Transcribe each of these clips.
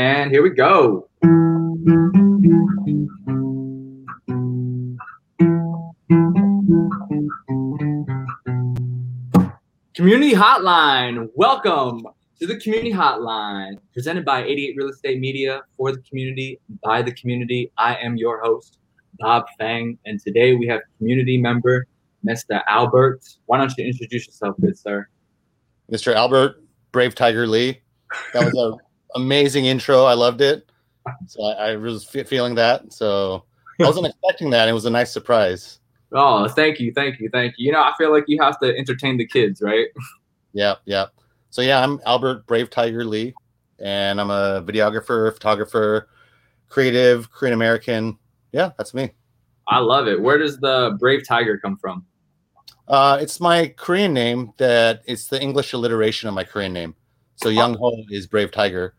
And here we go. Community Hotline. Welcome to the Community Hotline, presented by 88 Real Estate Media for the community, by the community. I am your host, Bob Fang, and today we have community member, Mr. Albert. Why don't you introduce yourself, good sir? Mr. Albert Brave Tiger Lee. That was an amazing intro. I loved it. So I, I was feeling that. So I wasn't expecting that. It was a nice surprise. Oh, thank you, thank you, thank you. You know, I feel like you have to entertain the kids, right? Yeah, yeah. So yeah, I'm Albert Brave Tiger Lee, and I'm a videographer, photographer, creative, Korean American. Yeah, that's me. I love it. Where does the Brave Tiger come from? Uh, it's my Korean name. That it's the English alliteration of my Korean name. So Young Ho is Brave Tiger,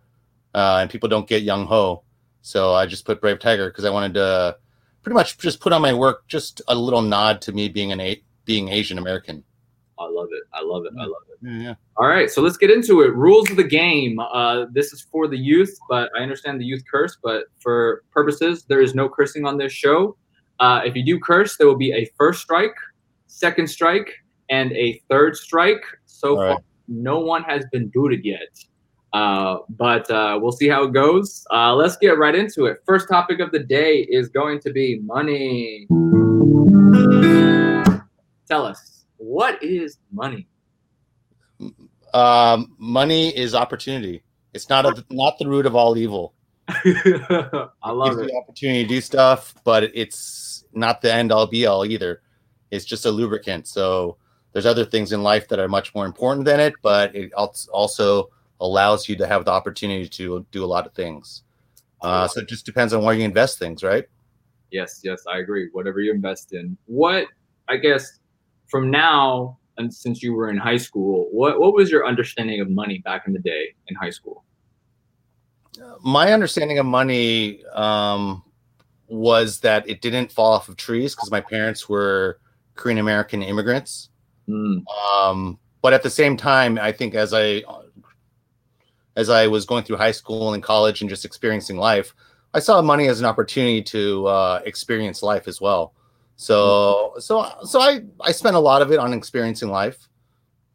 uh, and people don't get Young Ho, so I just put Brave Tiger because I wanted to pretty much just put on my work just a little nod to me being an a- being Asian American. I love it. I love it. I love it. Yeah, yeah. All right, so let's get into it. Rules of the game. Uh, this is for the youth, but I understand the youth curse. But for purposes, there is no cursing on this show. Uh, if you do curse, there will be a first strike, second strike, and a third strike. So All far, right. no one has been booted yet. Uh, but uh, we'll see how it goes. Uh, let's get right into it. First topic of the day is going to be money. Tell us, what is money? Um, money is opportunity. It's not a, not the root of all evil. I love it. the opportunity to do stuff, but it's not the end all be all either. It's just a lubricant. So there's other things in life that are much more important than it, but it also allows you to have the opportunity to do a lot of things. Uh, so it just depends on where you invest things, right? Yes, yes, I agree. Whatever you invest in. What I guess from now and since you were in high school, what what was your understanding of money back in the day in high school? My understanding of money um, was that it didn't fall off of trees because my parents were Korean American immigrants. Mm, um, but at the same time i think as i as i was going through high school and college and just experiencing life i saw money as an opportunity to uh, experience life as well. So so so i i spent a lot of it on experiencing life.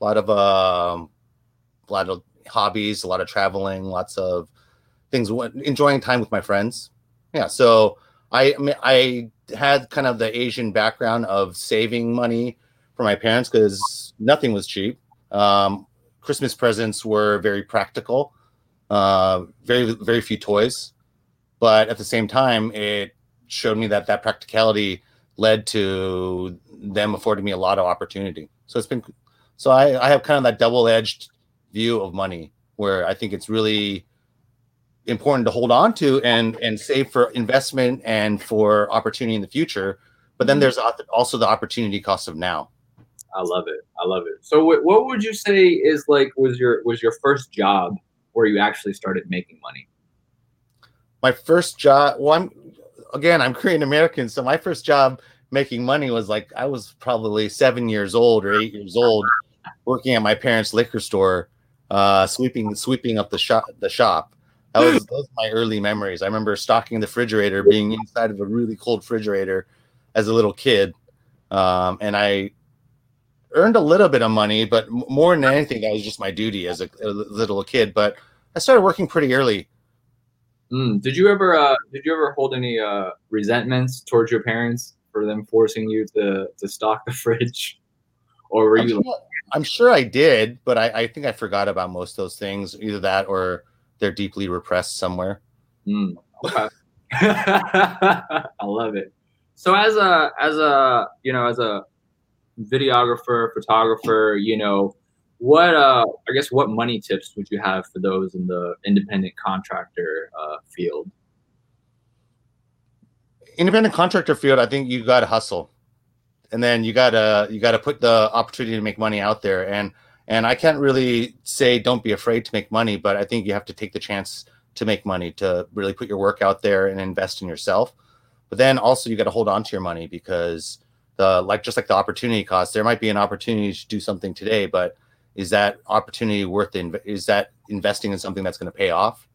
A lot of um a lot of hobbies a lot of traveling lots of things enjoying time with my friends. Yeah so i I had kind of the asian background of saving money for my parents because nothing was cheap. Um, Christmas presents were very practical, uh, very very few toys, but at the same time, it showed me that that practicality led to them affording me a lot of opportunity. So it's been so I, I have kind of that double edged view of money where I think it's really important to hold on to and and save for investment and for opportunity in the future. But then there's also the opportunity cost of now. I love it. I love it. So what what would you say is like was your was your first job where you actually started making money? my first job well i'm again i'm korean american so my first job making money was like i was probably seven years old or eight years old working at my parents liquor store uh sweeping sweeping up the shop the shop that was those my early memories i remember stocking the refrigerator being inside of a really cold refrigerator as a little kid um and i earned a little bit of money but more than anything that was just my duty as a, a little kid but i started working pretty early Mm, did you ever uh, did you ever hold any uh, resentments towards your parents for them forcing you to to stock the fridge, or were I'm you? sure, I'm sure I did, but I, I think I forgot about most of those things. Either that or they're deeply repressed somewhere. Mm, okay. I love it. So as a as a you know as a videographer, photographer, you know, what uh I guess what money tips would you have for those in the independent contractor uh, field? Independent contractor field, I think you got to hustle, and then you gotta you gotta put the opportunity to make money out there. And and I can't really say don't be afraid to make money, but I think you have to take the chance to make money to really put your work out there and invest in yourself. But then also you got to hold on to your money because the like just like the opportunity cost, there might be an opportunity to do something today, but is that opportunity worth the is that investing in something that's going to pay off?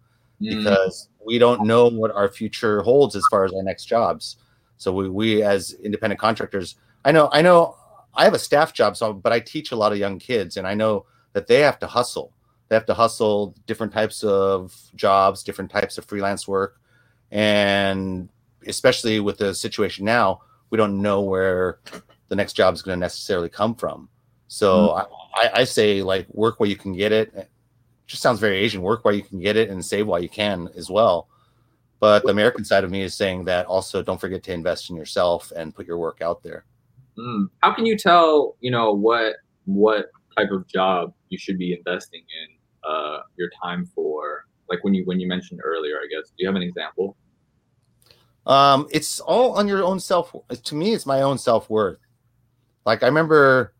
Mm. because we don't know what our future holds as far as our next jobs. So we, we as independent contractors, I know, I know I have a staff job, so but I teach a lot of young kids and I know that they have to hustle. They have to hustle different types of jobs, different types of freelance work. And especially with the situation now, we don't know where the next job is going to necessarily come from. So I, I, I say like work where you can get it. Just sounds very Asian. Work while you can get it and save while you can as well. But the American side of me is saying that also don't forget to invest in yourself and put your work out there. Mm. How can you tell, you know, what what type of job you should be investing in uh, your time for? Like when you when you mentioned earlier, I guess. Do you have an example? Um, it's all on your own self. To me, it's my own self worth. Like I remember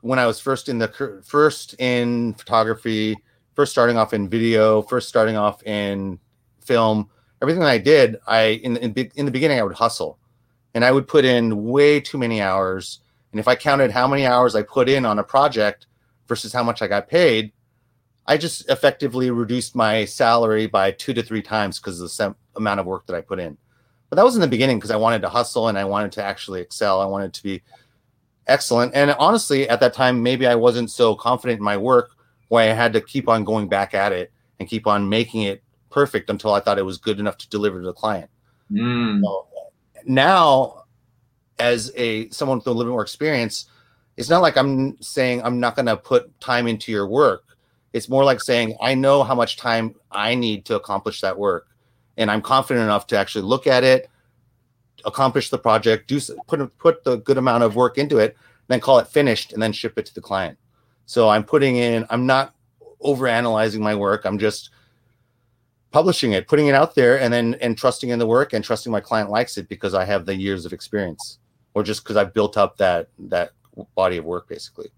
when I was first in the first in photography, first starting off in video, first starting off in film. Everything that I did, I in in, in the beginning I would hustle, and I would put in way too many hours. And if I counted how many hours I put in on a project versus how much I got paid, I just effectively reduced my salary by two to three times because of the sem- amount of work that I put in. But that was in the beginning because I wanted to hustle and I wanted to actually excel. I wanted to be excellent. And honestly, at that time, maybe I wasn't so confident in my work where I had to keep on going back at it and keep on making it perfect until I thought it was good enough to deliver to the client. Mm. So now, as a someone with a little bit more experience, it's not like I'm saying I'm not going to put time into your work. It's more like saying I know how much time I need to accomplish that work, and I'm confident enough to actually look at it, accomplish the project, do put put the good amount of work into it, then call it finished, and then ship it to the client. So I'm putting in. I'm not over analyzing my work. I'm just publishing it, putting it out there, and then and trusting in the work and trusting my client likes it because I have the years of experience, or just because I've built up that that body of work, basically.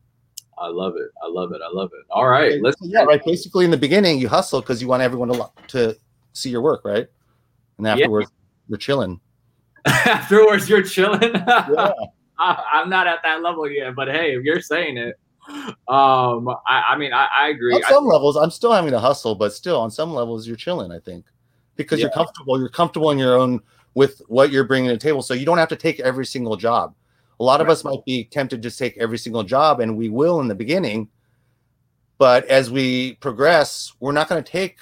I love it. I love it. I love it. All right, let's. yeah, right. Basically, in the beginning, you hustle because you want everyone to to see your work, right? And Yeah. afterwards, you're chilling. Afterwards, you're chilling. Yeah. I, I'm not at that level yet, but hey, if you're saying it, um, I, I mean, I, I agree. on I- some levels, I'm still having to hustle, but still, on some levels, you're chilling. I think because you're comfortable. You're comfortable in your own with what you're bringing to the table, so you don't have to take every single job. A lot of us might be tempted to take every single job, and we will in the beginning. But as we progress, we're not going to take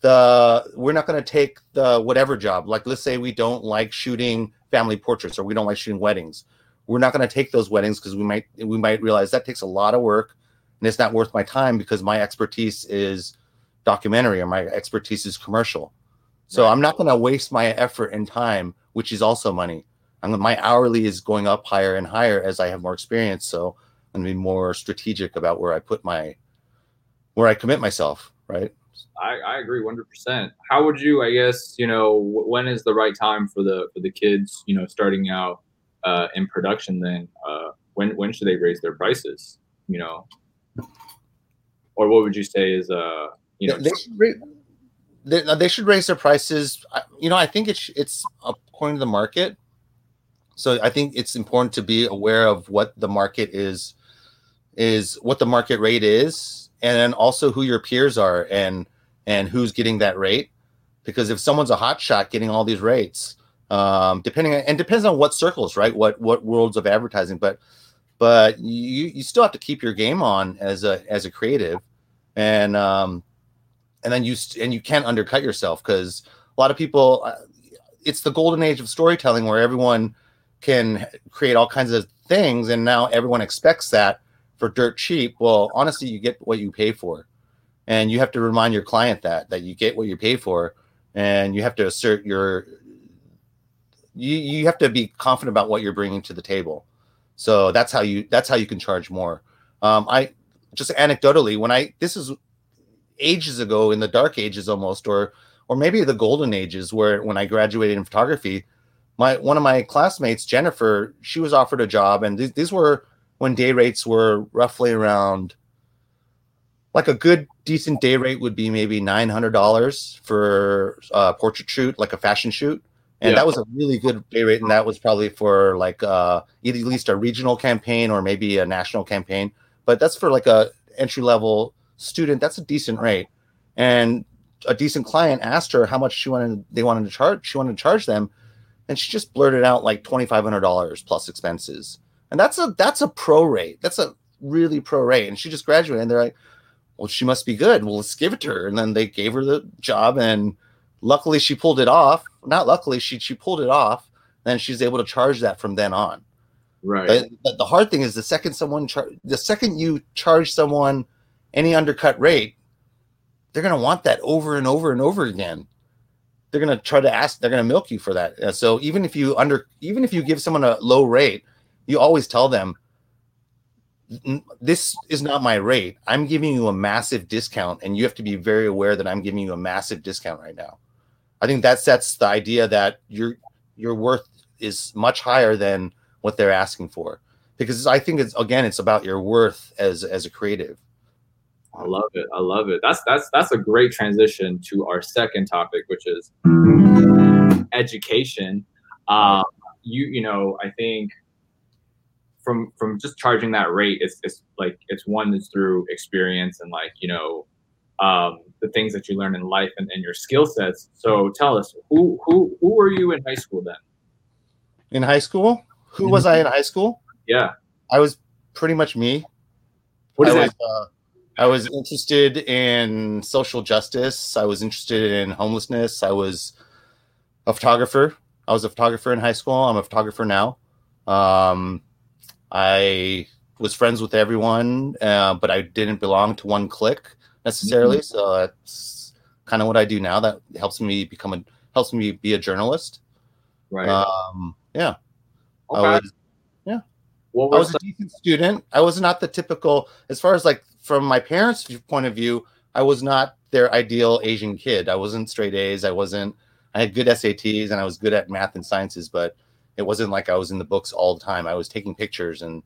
the we're not going to take the whatever job. Like let's say we don't like shooting family portraits or we don't like shooting weddings. We're not going to take those weddings because we might we might realize that takes a lot of work and it's not worth my time because my expertise is documentary or my expertise is commercial. So Right. I'm not going to waste my effort and time, which is also money. I'm my hourly is going up higher and higher as I have more experience. So I'm to be more strategic about where I put my where I commit myself. Right. I, I agree 100%. How would you, I guess, you know, when is the right time for the for the kids, you know, starting out uh, in production? Then uh, when when should they raise their prices? You know, or what would you say is uh, you know, they, they they, they should raise their prices. You know, I think it's it's according to the market. So I think it's important to be aware of what the market is is what the market rate is, and then also who your peers are and and who's getting that rate. Because if someone's a hot shot getting all these rates, um, depending on, and depends on what circles, right? What what worlds of advertising, but but you you still have to keep your game on as a as a creative, and um, and then you st- and you can't undercut yourself because a lot of people uh, it's the golden age of storytelling where everyone can create all kinds of things and now everyone expects that for dirt cheap. Well honestly you get what you pay for. And you have to remind your client that that you get what you pay for and you have to assert your you you have to be confident about what you're bringing to the table. So that's how you that's how you can charge more. Um i just anecdotally when i this is ages ago in the dark ages almost or or maybe the golden ages where when i graduated in photography my one of my classmates jennifer she was offered a job and these, these were when day rates were roughly around like a good decent day rate would be maybe $900 for a portrait shoot like a fashion shoot. And Yeah. that was a really good day rate and that was probably for like uh either at least a regional campaign or maybe a national campaign. But that's for like a entry level student that's a decent rate. And a decent client asked her how much she wanted they wanted to charge she wanted to charge them and she just blurted out like $2500 plus expenses. And that's a that's a pro rate that's a really pro rate and she just graduated and they're like well she must be good. Well let's give it to her. And then they gave her the job and luckily she pulled it off. Not luckily she she pulled it off and she's able to charge that from then on. Right. but, the hard thing is the second someone char- the second you charge someone any undercut rate, they're gonna want that over and over and over again. They're gonna try to ask. They're gonna milk you for that. So even if you under, even if you give someone a low rate, you always tell them, "This is not my rate. I'm giving you a massive discount, and you have to be very aware that I'm giving you a massive discount right now." I think that sets the idea that your your worth is much higher than what they're asking for because I think it's again it's about your worth as as a creative. I love it. I love it. That's that's that's a great transition to our second topic, which is education. Um, you you know, I think from from just charging that rate, it's it's like it's one that's through experience and like you know um, the things that you learn in life and, and your skill sets. So tell us who who who were you in high school then? In high school, who was I in high school? Yeah. I was pretty much me. What is I that? was, uh, I was interested in social justice. I was interested in homelessness. I was a photographer. I was a photographer in high school. I'm a photographer now. Um, I was friends with everyone, uh, but I didn't belong to one clique necessarily. So that's kind of what I do now. That helps me become a helps me be a journalist. Right. Um, yeah, okay. I was what I was a decent student. I was not the typical, as far as like from my parents' point of view, I was not their ideal Asian kid. I wasn't straight A's. I wasn't. I had good SATs and I was good at math and sciences, but it wasn't like I was in the books all the time. I was taking pictures, and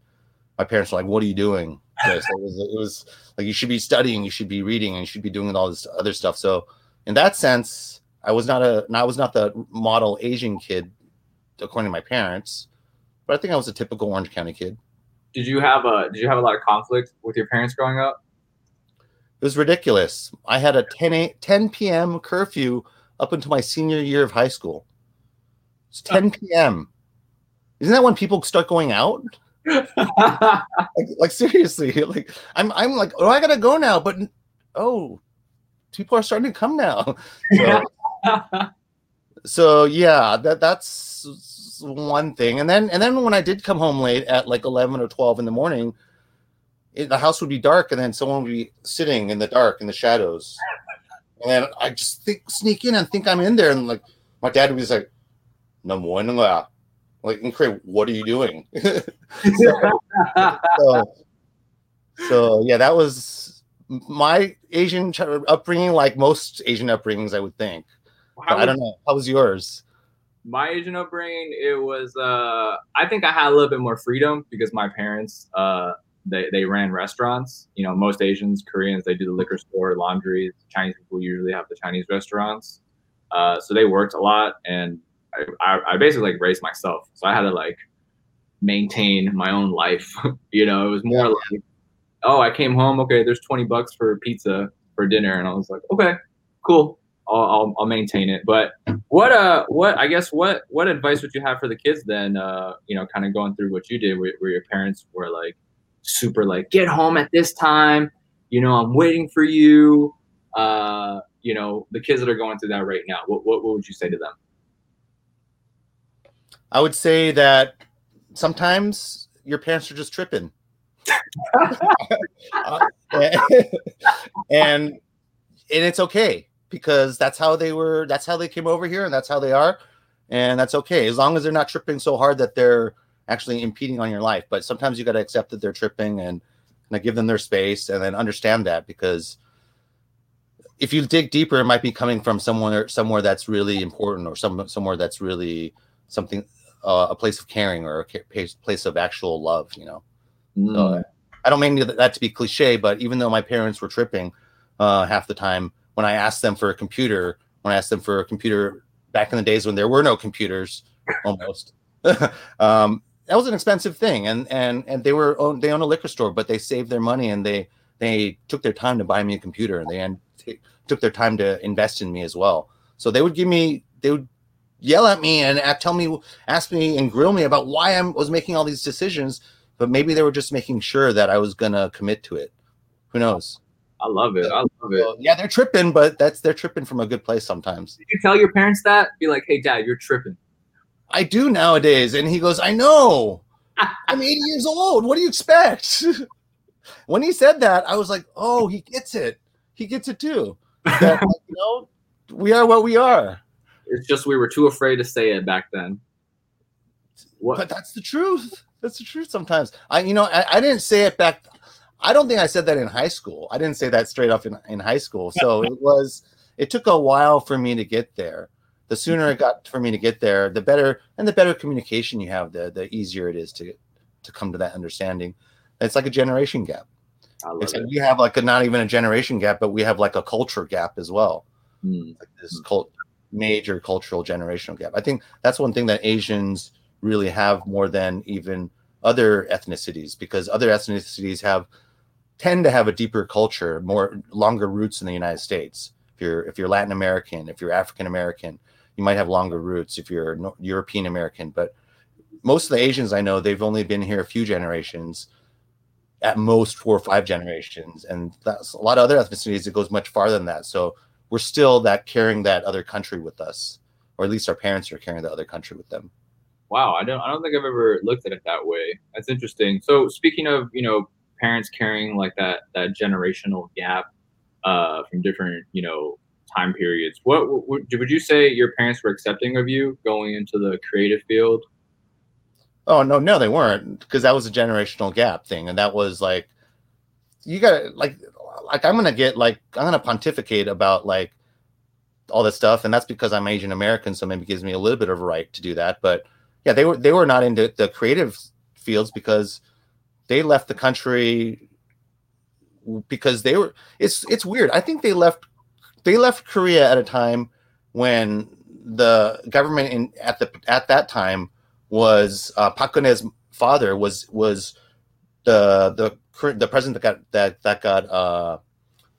my parents were like, "What are you doing?" Chris?" it, was, it was like you should be studying, you should be reading, and you should be doing all this other stuff. So, in that sense, I was not a. I was not the model Asian kid, according to my parents. But I think I was a typical Orange County kid. Did you have a did you have a lot of conflict with your parents growing up? It was ridiculous. I had a 10, a, 10 p.m. curfew up until my senior year of high school. It's 10 p.m. Isn't that when people start going out? Like, like seriously, like I'm, I'm like, oh, I gotta go now, but oh, people are starting to come now. So, so yeah, that that's one thing. And then, and then when I did come home late at like 11 or 12 in the morning, it, the house would be dark, and then someone would be sitting in the dark in the shadows. And then I just think sneak in and think I'm in there, and like my dad would be like, "No more, no Like, Craig, what are you doing? so, so yeah, that was my Asian upbringing, like most Asian upbringings, I would think. But I don't know. How was yours? My Asian upbringing, it was uh I think I had a little bit more freedom because my parents uh they, they ran restaurants. You know, most Asians, Koreans, they do the liquor store, laundry. Chinese people usually have the Chinese restaurants. Uh, so they worked a lot, and I, I, I basically like raised myself. So I had to like maintain my own life. you know, it was more like, oh, I came home. Okay, there's twenty bucks for pizza for dinner, and I was like, okay, cool. I'll, I'll, I'll maintain it. But what uh what I guess what what advice would you have for the kids then? Uh, you know, kind of going through what you did, where, where your parents were like super like get home at this time. You know, I'm waiting for you. Uh, you know, the kids that are going through that right now. What what, what would you say to them? I would say that sometimes your parents are just tripping. Uh, and and it's okay because that's how they were that's how they came over here and that's how they are. And that's okay as long as they're not tripping so hard that they're actually impeding on your life. But sometimes you got to accept that they're tripping and kind of give them their space and then understand that because if you dig deeper it might be coming from someone somewhere that's really important or some somewhere that's really something uh, a place of caring or a place of actual love you know? Mm. so I don't mean that to be cliche, but even though my parents were tripping uh, half the time, when I asked them for a computer, when I asked them for a computer back in the days when there were no computers, almost, um, that was an expensive thing. And and and they were they own a liquor store, but they saved their money and they they took their time to buy me a computer and they t- took their time to invest in me as well. So they would give me, they would yell at me and tell me, ask me and grill me about why I was making all these decisions, but maybe they were just making sure that I was gonna commit to it. Who knows? I love it. I love it. yeah, they're tripping, but that's they're tripping from a good place sometimes. Did you tell your parents that? Be like, hey, dad, you're tripping. I do nowadays, and he goes, I know. I'm 80 years old. What do you expect? when he said that, I was like, oh, he gets it. He gets it too. That, you know, we are what we are. It's just we were too afraid to say it back then. What? But that's the truth. That's the truth. Sometimes I, you know, I, I didn't say it back. I don't think I said that in high school. I didn't say that straight up in, in high school. So it was. It took a while for me to get there. The sooner it got for me to get there, the better, and the better communication you have, the the easier it is to to come to that understanding. It's like a generation gap. Like we have like a not even a generation gap, but we have like a culture gap as well. Mm. Like this cult major cultural generational gap. I think that's one thing that Asians really have more than even other ethnicities because other ethnicities have tend to have a deeper culture, more longer roots in the United States. If you're if you're Latin American, if you're African American, you might have longer roots. If you're European American, but most of the Asians I know, they've only been here a few generations, at most four or five generations, and that's a lot of other ethnicities. It goes much farther than that. So we're still that carrying that other country with us, or at least our parents are carrying the other country with them. Wow, I don't I don't think I've ever looked at it that way. That's interesting. So speaking of you know parents carrying like that that generational gap uh, from different you know time periods, what, what would you say your parents were accepting of you going into the creative field? Oh no, no, they weren't because that was a generational gap thing, and that was like you got like like I'm gonna get like I'm gonna pontificate about like all this stuff, and that's because I'm Asian American, so maybe gives me a little bit of a right to do that. But yeah, they were they were not into the creative fields because they left the country because they were it's it's weird. I think they left they left Korea at a time when the government in at the at that time was uh, Park Geun-hye's father was was the the the president that got that that got uh,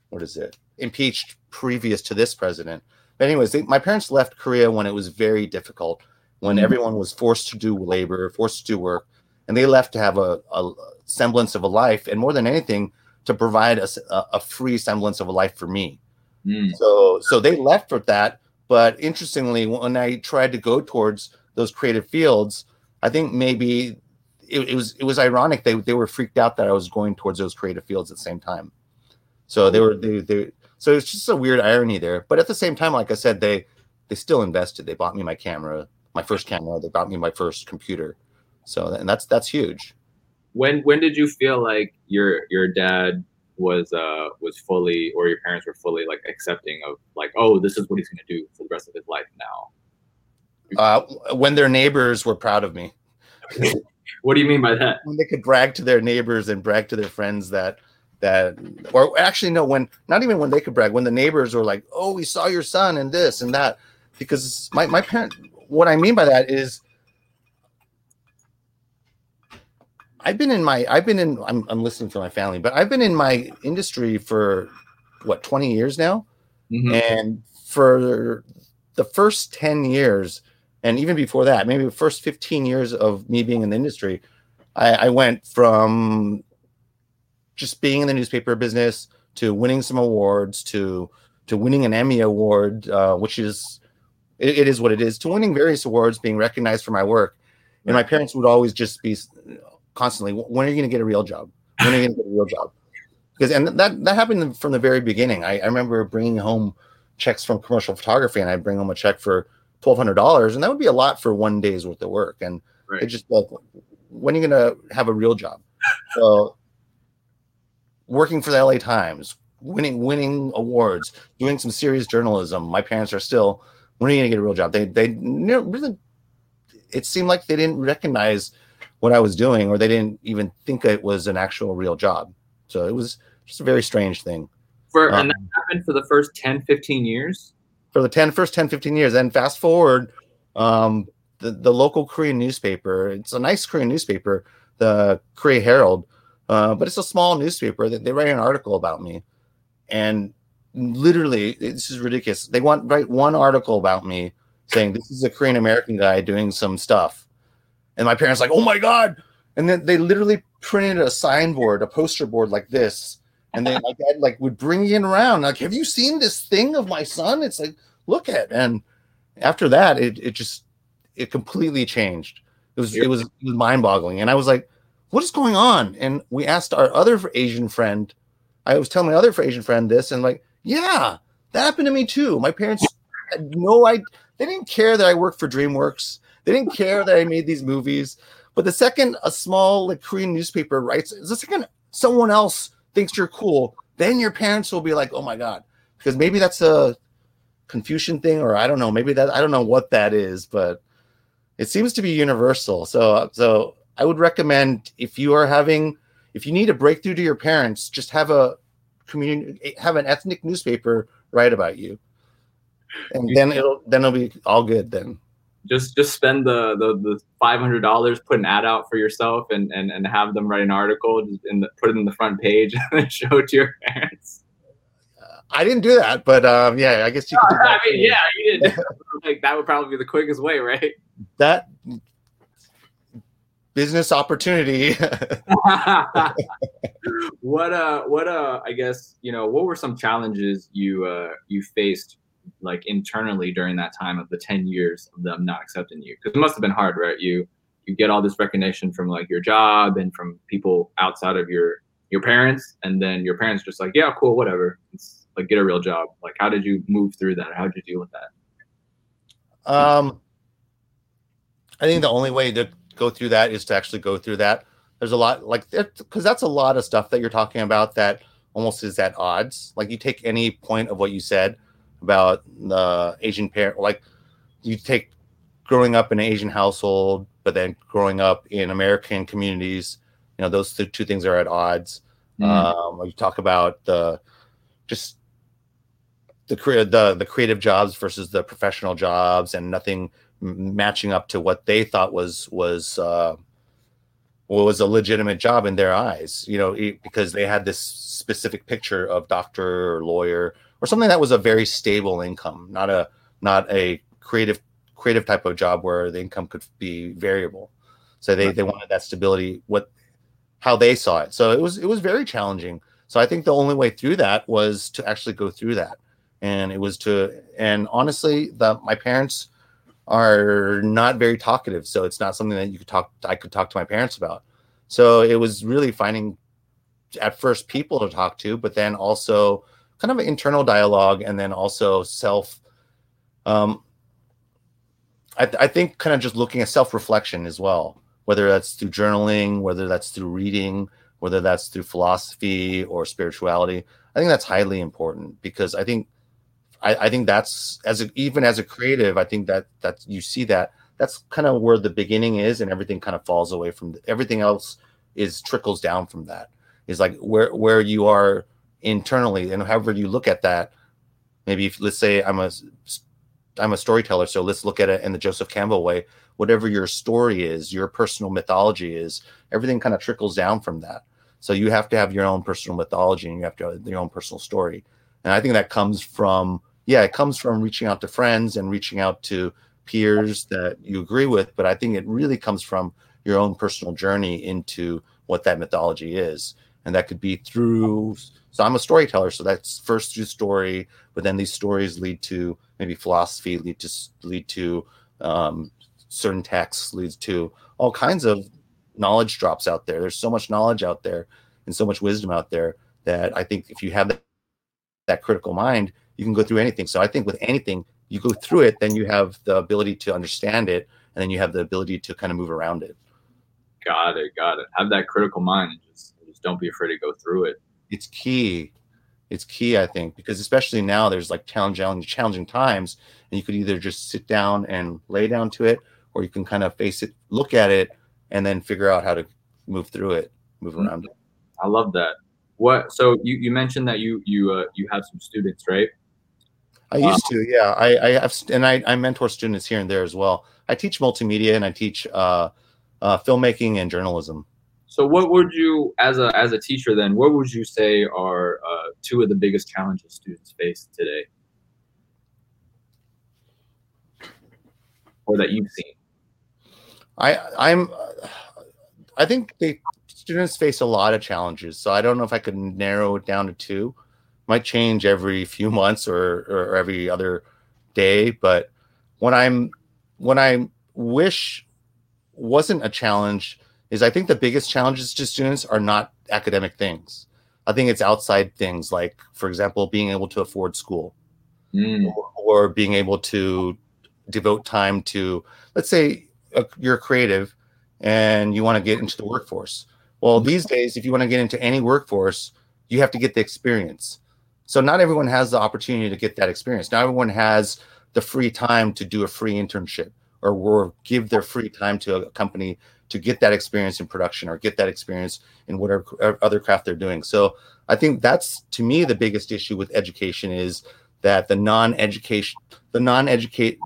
what is it impeached previous to this president. But anyways, they, my parents left Korea when it was very difficult, when mm-hmm. everyone was forced to do labor, forced to do work, and they left to have a, a semblance of a life, and more than anything, to provide a, a free semblance of a life for me. Mm. So so they left for that. But interestingly, when I tried to go towards those creative fields, I think maybe it, it, was it was ironic they they were freaked out that I was going towards those creative fields at the same time. So they were they they so it's just a weird irony there. But at the same time, like I said, they they still invested. They bought me my camera, my first camera. They bought me my first computer. So and that's that's huge. When when did you feel like your your dad was uh was fully or your parents were fully like accepting of like oh this is what he's gonna do for the rest of his life now? Uh, when their neighbors were proud of me. What do you mean by that? When they could brag to their neighbors and brag to their friends that that or actually no when not even when they could brag when the neighbors were like oh we saw your son and this and that because my my parent what i mean by that is i've been in my i've been in i'm, I'm listening to my family but i've been in my industry for what 20 years now mm-hmm. and for the first 10 years and even before that, maybe the first 15 years of me being in the industry, I, I went from just being in the newspaper business to winning some awards to to winning an Emmy award, uh, which is it, it is what it is, to winning various awards, being recognized for my work. And my parents would always just be constantly, when are you going to get a real job? When are you going to get a real job? Because and that that happened from the very beginning. I, I remember bringing home checks from commercial photography, and I'd bring home a check for twelve hundred dollars, and that would be a lot for one day's worth of work. And right. it just like, when are you gonna have a real job? So, working for the LA Times, winning winning awards, doing some serious journalism. My parents are still, when are you gonna get a real job? They they really, it seemed like they didn't recognize what I was doing, or they didn't even think it was an actual real job. So it was just a very strange thing. For um, and that happened for the first 10, 15 years for the 10 first 10 15 years then fast forward um, the, the local korean newspaper it's a nice korean newspaper the korea herald uh, but it's a small newspaper that they write an article about me, and literally, this is ridiculous. They want write one article about me saying this is a Korean American guy doing some stuff, and my parents like, oh my god, and then they literally printed a signboard, a poster board like this, and then my dad like would bring it around like, have you seen this thing of my son? It's like, look at, and after that, it it just it completely changed. It was it was, it was mind boggling, and I was like, what is going on? And we asked our other Asian friend. I was telling my other Asian friend this, and like, yeah, that happened to me too. My parents had no idea. They didn't care that I worked for DreamWorks. They didn't care that I made these movies. But the second a small like Korean newspaper writes, the second someone else thinks you're cool, then your parents will be like, "Oh my god," because maybe that's a Confucian thing, or I don't know. Maybe that I don't know what that is, but it seems to be universal. So, so I would recommend if you are having, if you need a breakthrough to your parents, just have a community, have an ethnic newspaper write about you, and then it'll then it'll be all good. Then just just spend the the, the five hundred dollars, put an ad out for yourself, and and and have them write an article, and put it in the front page, and show it to your parents. I didn't do that, but um, yeah, I guess you. could I mean, yeah, you did. like that would probably be the quickest way, right? That business opportunity. what uh, what uh, I guess you know, what were some challenges you uh you faced like internally during that time of the 10 years of them not accepting you? Because it must have been hard right? You you get all this recognition from like your job and from people outside of your your parents and then your parents just like yeah cool whatever. It's like get a real job. Like how did you move through that? How did you deal with that? Um i think the only way to go through that is to actually go through that. There's a lot like because that's a lot of stuff that you're talking about that almost is at odds. Like you take any point of what you said about the Asian parent, like you take growing up in an Asian household, but then growing up in American communities, you know, those two, things are at odds. Mm. Um, you talk about the just the the the creative jobs versus the professional jobs, and nothing matching up to what they thought was was uh, was a legitimate job in their eyes. You know, because they had this specific picture of doctor or lawyer or something that was a very stable income, not a not a creative creative type of job where the income could be variable. So they, they wanted that stability, what how they saw it. So it was it was very challenging. So I think the only way through that was to actually go through that. And it was to and honestly, the my parents are not very talkative. So it's not something that you could talk I could talk to my parents about. So it was really finding at first people to talk to, but then also kind of an internal dialogue and then also self um, I, I think kind of just looking at self-reflection as well whether that's through journaling whether that's through reading whether that's through philosophy or spirituality. I think that's highly important because i think i, I think that's as a, even as a creative i think that that you see that that's kind of where the beginning is and everything kind of falls away from the, everything else is trickles down from that. Is like where where you are internally and however you look at that maybe if let's say i'm a i'm a storyteller so let's look at it in the joseph campbell way. Whatever your story is your personal mythology is everything kind of trickles down from that. So you have to have your own personal mythology and you have to have your own personal story. And i think that comes from yeah it comes from reaching out to friends and reaching out to peers that you agree with but i think it really comes from your own personal journey into what that mythology is. And that could be through so I'm a storyteller, so that's first through story, but then these stories lead to maybe philosophy, lead to lead to um, certain texts, leads to all kinds of knowledge drops out there. There's so much knowledge out there and so much wisdom out there that I think if you have that, that critical mind, you can go through anything. So I think with anything, you go through it, then you have the ability to understand it, and then you have the ability to kind of move around it. Got it, got it. Have that critical mind and just, just don't be afraid to go through it it's key it's key i think because especially now there's like challenging challenging times and you could either just sit down and lay down to it or you can kind of face it look at it and then figure out how to move through it move mm-hmm. around it. I love that. What so you you mentioned that you you uh, you have some students right? I used to yeah. I i have and i i mentor students here and there as well. I teach multimedia and i teach uh, uh filmmaking and journalism So, what would you, as a as a teacher, then, what would you say are uh, two of the biggest challenges students face today, or that you've seen? I I'm I think they students face a lot of challenges. So I don't know if I could narrow it down to two. Might change every few months or or every other day, but when I'm when I wish wasn't a challenge is I think the biggest challenges to students are not academic things. I think it's outside things like, for example, being able to afford school Mm. or, or being able to devote time to, let's say, uh, you're creative and you want to get into the workforce. Well, these days, if you want to get into any workforce, you have to get the experience. So not everyone has the opportunity to get that experience. Not everyone has the free time to do a free internship or, or give their free time to a company to get that experience in production or get that experience in whatever other craft they're doing. So I think that's to me the biggest issue with education is that the non-education, the non-educate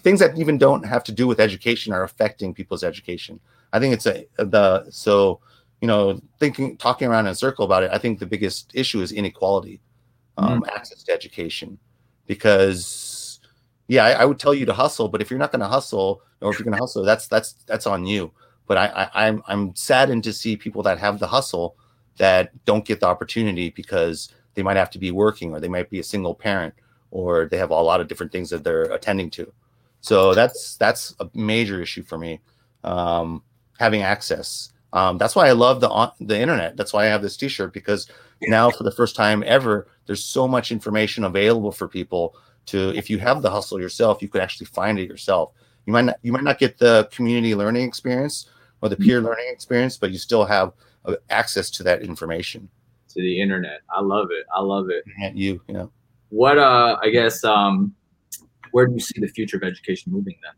things that even don't have to do with education are affecting people's education. I think it's a the so you know thinking talking around in a circle about it. I think the biggest issue is inequality, um, access to education, because yeah, I, I would tell you to hustle, but if you're not going to hustle or if you're going to hustle, that's that's that's on you. But I, I I'm I'm saddened to see people that have the hustle that don't get the opportunity because they might have to be working or they might be a single parent or they have a lot of different things that they're attending to. So that's that's a major issue for me. Um, having access. Um, that's why I love the on- the internet. That's why I have this T-shirt because now, for the first time ever, there's so much information available for people to. If you have the hustle yourself, you can actually find it yourself. You might not, you might not get the community learning experience or the peer learning experience, but you still have uh, access to that information. To the internet, I love it. I love it. And you, you know, What uh, I guess um, where do you see the future of education moving then?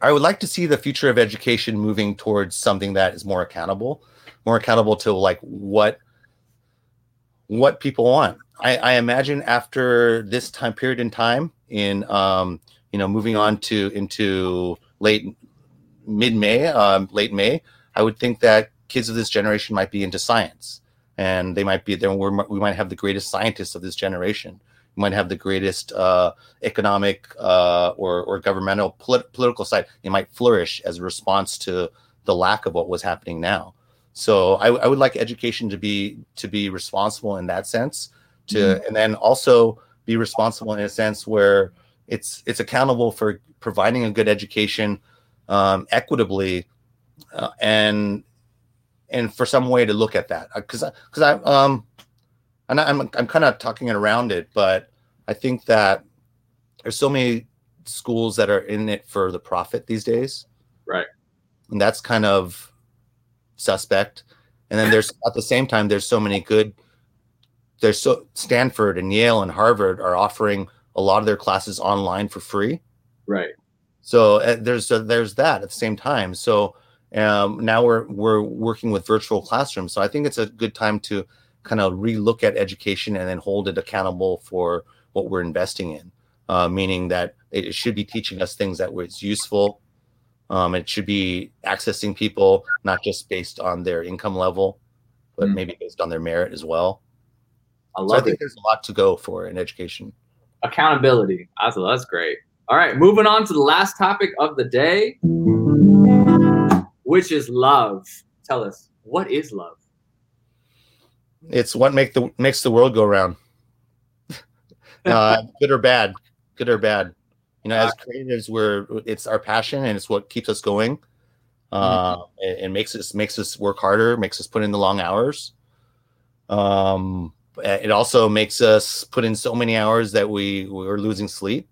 I would like to see the future of education moving towards something that is more accountable, more accountable to like what what people want. I, I imagine after this time period in time, in um, you know, moving on to into late mid May, um, late May, I would think that kids of this generation might be into science, and they might be there. We might have the greatest scientists of this generation. We might have the greatest uh, economic uh, or, or governmental polit- political side. It might flourish as a response to the lack of what was happening now. So I, I would like education to be to be responsible in that sense, to and then also be responsible in a sense where it's it's accountable for providing a good education um, equitably uh, and and for some way to look at that because because I um and I'm I'm kind of talking around it, but I think that there's so many schools that are in it for the profit these days, Right. and that's kind of suspect. And then there's at the same time there's so many good. There's so Stanford and Yale and Harvard are offering a lot of their classes online for free. Right. So uh, there's uh, there's that at the same time. So um, now we're we're working with virtual classrooms. So I think it's a good time to kind of relook at education and then hold it accountable for what we're investing in. Uh, meaning that it should be teaching us things that was useful. Um, it should be accessing people not just based on their income level, but Mm. maybe based on their merit as well. I So I think it. there's a lot to go for in education. Accountability. That's that's great. All right, moving on to the last topic of the day, which is love. Tell us, what is love? It's what make the makes the world go round. uh, good or bad, good or bad. You know, as creatives, we're it's our passion and it's what keeps us going. Uh, it, it makes us makes us work harder, makes us put in the long hours. Um, it also makes us put in so many hours that we we're losing sleep.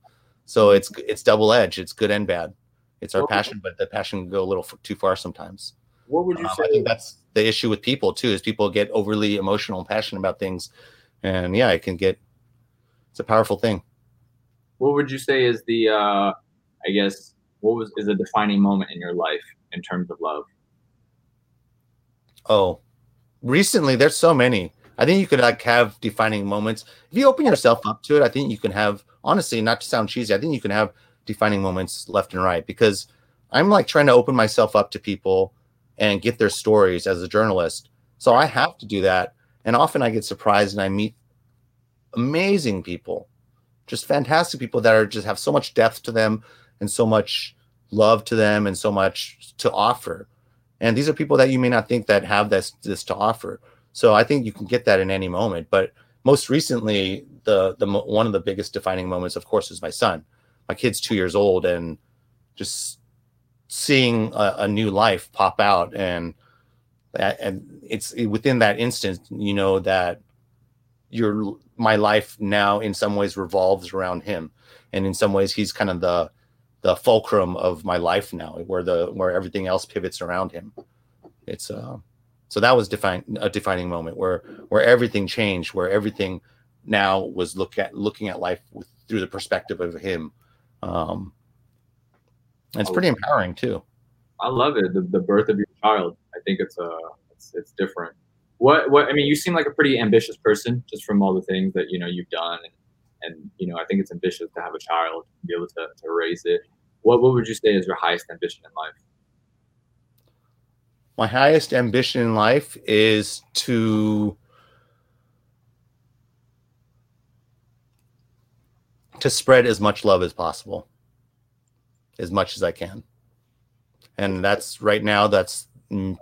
So it's it's double edged. It's good and bad. It's our Well- passion, but the passion can go a little f- too far sometimes. What would you Um, say? I think that's the issue with people too, is people get overly emotional and passionate about things, and yeah, it can get. It's a powerful thing. what would you say is the uh i guess what was is a defining moment in your life in terms of love Oh, recently there's so many. I think you could like have defining moments if you open yourself up to it. I think you can have honestly, not to sound cheesy. I think you can have defining moments left and right because I'm like trying to open myself up to people and get their stories as a journalist. So I have to do that. And often I get surprised and I meet amazing people, just fantastic people that are just have so much depth to them and so much love to them and so much to offer. And these are people that you may not think that have this this to offer. So I think you can get that in any moment. But most recently, the the one of the biggest defining moments, of course, is my son. My kid's two years old, and just seeing a, a new life pop out, and and it's within that instant, you know that your my life now in some ways revolves around him, and in some ways he's kind of the the fulcrum of my life now, where the where everything else pivots around him. It's uh so that was define a defining moment where where everything changed, where everything now was look at looking at life with, through the perspective of him. Um, it's pretty empowering too. I love it. The, the birth of your child. I think it's a uh, it's, it's different. What what I mean, you seem like a pretty ambitious person just from all the things that you know you've done, and, and you know I think it's ambitious to have a child, be able to, to raise it. What what would you say is your highest ambition in life? My highest ambition in life is to to spread as much love as possible as much as i can. And that's right now that's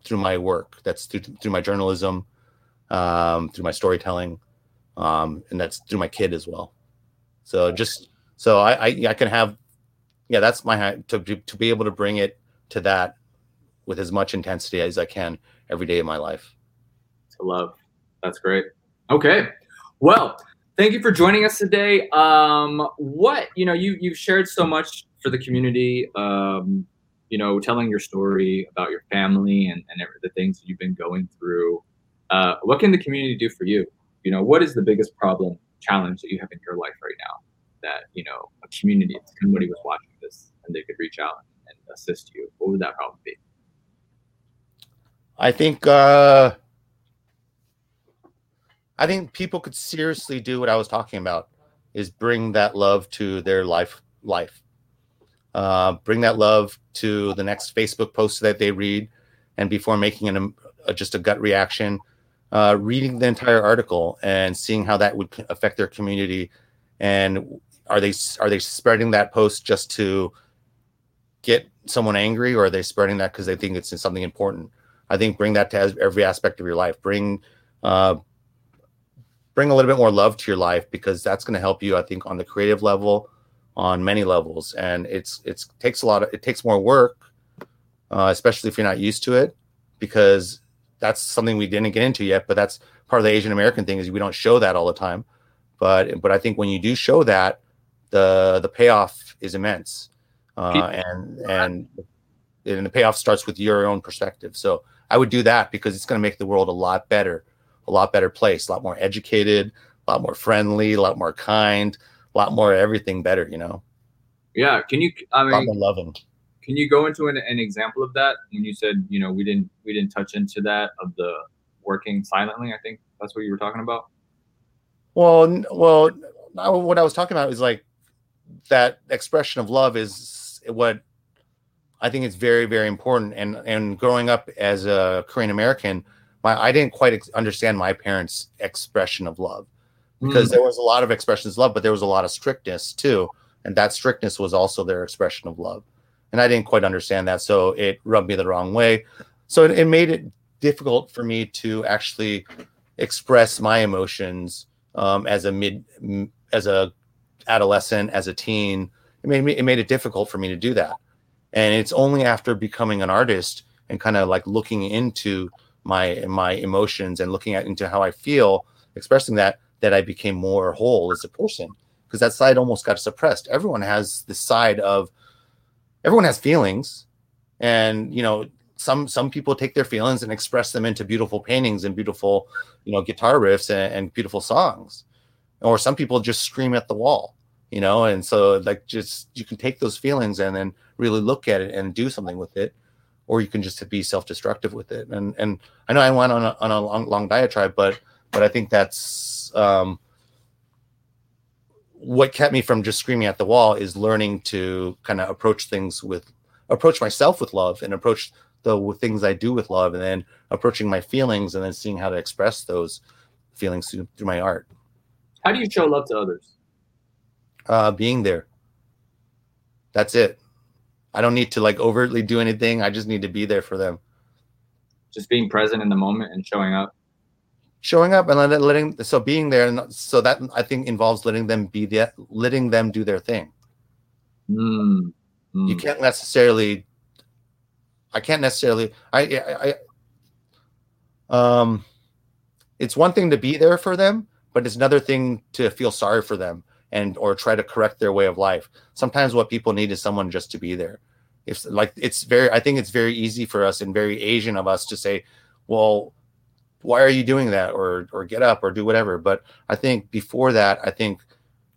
through my work that's through, through my journalism um, through my storytelling um, and that's through my kid as well. So just so I, I, I can have yeah that's my to, to be able to bring it to that with as much intensity as I can every day of my life. To love. That's great. Okay. Well, thank you for joining us today. Um, what, you know, you, you've shared so much for the community, um, you know, telling your story about your family and, and the things that you've been going through. Uh, what can the community do for you? You know, what is the biggest problem, challenge that you have in your life right now that, you know, a community, somebody was watching this and they could reach out and assist you? What would that problem be? I think uh, I think people could seriously do what I was talking about is bring that love to their life life. Uh, bring that love to the next Facebook post that they read, and before making an, a, just a gut reaction, uh, reading the entire article and seeing how that would affect their community, and are they are they spreading that post just to get someone angry, or are they spreading that because they think it's something important? I think bring that to every aspect of your life. Bring uh, bring a little bit more love to your life because that's going to help you. I think on the creative level, on many levels, and it's it's takes a lot of it takes more work, uh, especially if you're not used to it, because that's something we didn't get into yet. But that's part of the Asian American thing is we don't show that all the time. But but I think when you do show that, the the payoff is immense, uh, and and and the payoff starts with your own perspective. So I would do that because it's going to make the world a lot better, a lot better place, a lot more educated, a lot more friendly, a lot more kind, a lot more everything better, you know? Yeah. Can you, I mean, loving. Can you go into an, an example of that when you said, you know, we didn't, we didn't touch into that of the working silently? I think that's what you were talking about. Well, well, what I was talking about is like that expression of love is what I think it's very, very important. And and growing up as a Korean American, my I didn't quite ex- understand my parents' expression of love because mm. there was a lot of expressions of love, but there was a lot of strictness too, and that strictness was also their expression of love. And I didn't quite understand that, so it rubbed me the wrong way. So it, it made it difficult for me to actually express my emotions um, as a mid, as a adolescent, as a teen. It made me it made it difficult for me to do that and it's only after becoming an artist and kind of like looking into my my emotions and looking at into how I feel, expressing that that I became more whole as a person. Because that side almost got suppressed. Everyone has the side of everyone has feelings, and you know some some people take their feelings and express them into beautiful paintings and beautiful you know guitar riffs and, and beautiful songs, or some people just scream at the wall you know? And so like just you can take those feelings and then really look at it and do something with it or you can just be self-destructive with it and and i know i went on a, on a long, long diatribe but but i think that's um what kept me from just screaming at the wall is learning to kind of approach things with approach myself with love and approach the things I do with love and then approaching my feelings and then seeing how to express those feelings through, through my art. How do you show love to others? Uh, being there. That's it. I don't need to like overtly do anything. I just need to be there for them. Just being present in the moment and showing up. Showing up and letting, letting so being there, and so that I think involves letting them be there, letting them do their thing. Mm, mm. You can't necessarily. I can't necessarily. I, I, I. Um, it's one thing to be there for them, but it's another thing to feel sorry for them and or try to correct their way of life. Sometimes what people need is someone just to be there. If like it's very I think it's very easy for us and very Asian of us to say, well, why are you doing that or or get up or do whatever. But I think before that, I think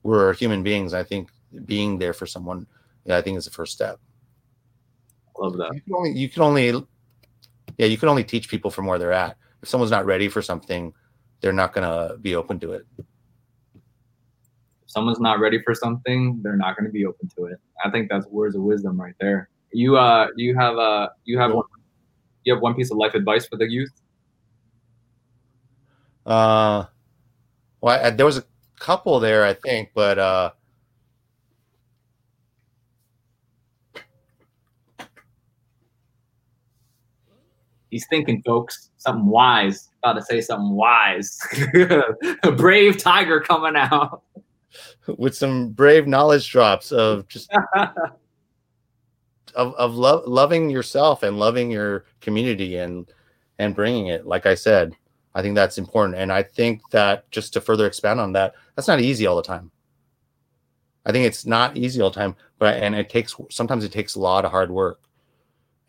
we're human beings. I think being there for someone, yeah, I think is the first step. Love that. You can only you can only yeah, you can only teach people from where they're at. If someone's not ready for something, they're not gonna be open to it someone's not ready for something, they're not going to be open to it. I think that's words of wisdom right there. You uh, you have uh, you have one, you have one piece of life advice for the youth. Uh, well, I, there was a couple there, I think, but uh. He's thinking, folks, something wise. About to say something wise. a brave tiger coming out with some brave knowledge drops of just of, of love loving yourself and loving your community and and bringing it like i said i think that's important. And i think that just to further expand on that that's not easy all the time. I think it's not easy all the time but and it takes sometimes it takes a lot of hard work.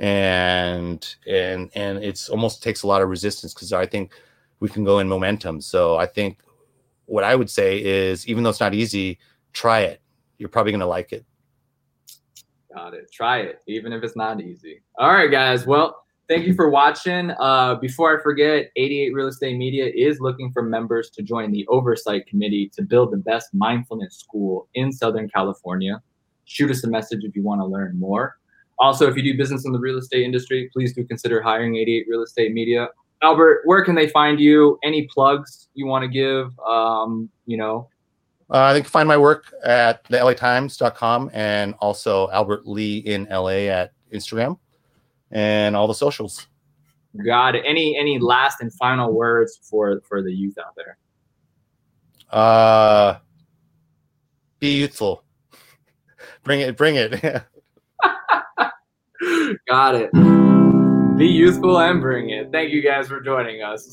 And and and it's almost takes a lot of resistance because i think we can go in momentum. So i think what I would say is even though it's not easy, try it. You're probably going to like it. Got it. Try it, even if it's not easy. All right, guys. Well, thank you for watching. Uh, before I forget, 88 Real Estate Media is looking for members to join the oversight committee to build the best mindfulness school in Southern California. Shoot us a message if you want to learn more. Also, if you do business in the real estate industry, please do consider hiring 88 Real Estate Media. Albert, where can they find you? Any plugs you want to give? Um, you know, uh, they can find my work at the LATimes.com and also Albert Lee in LA at Instagram and all the socials. Got. Any any last and final words for for the youth out there? Uh, be youthful. bring it. Bring it. Got it. Be youthful and bring it. Thank you guys for joining us.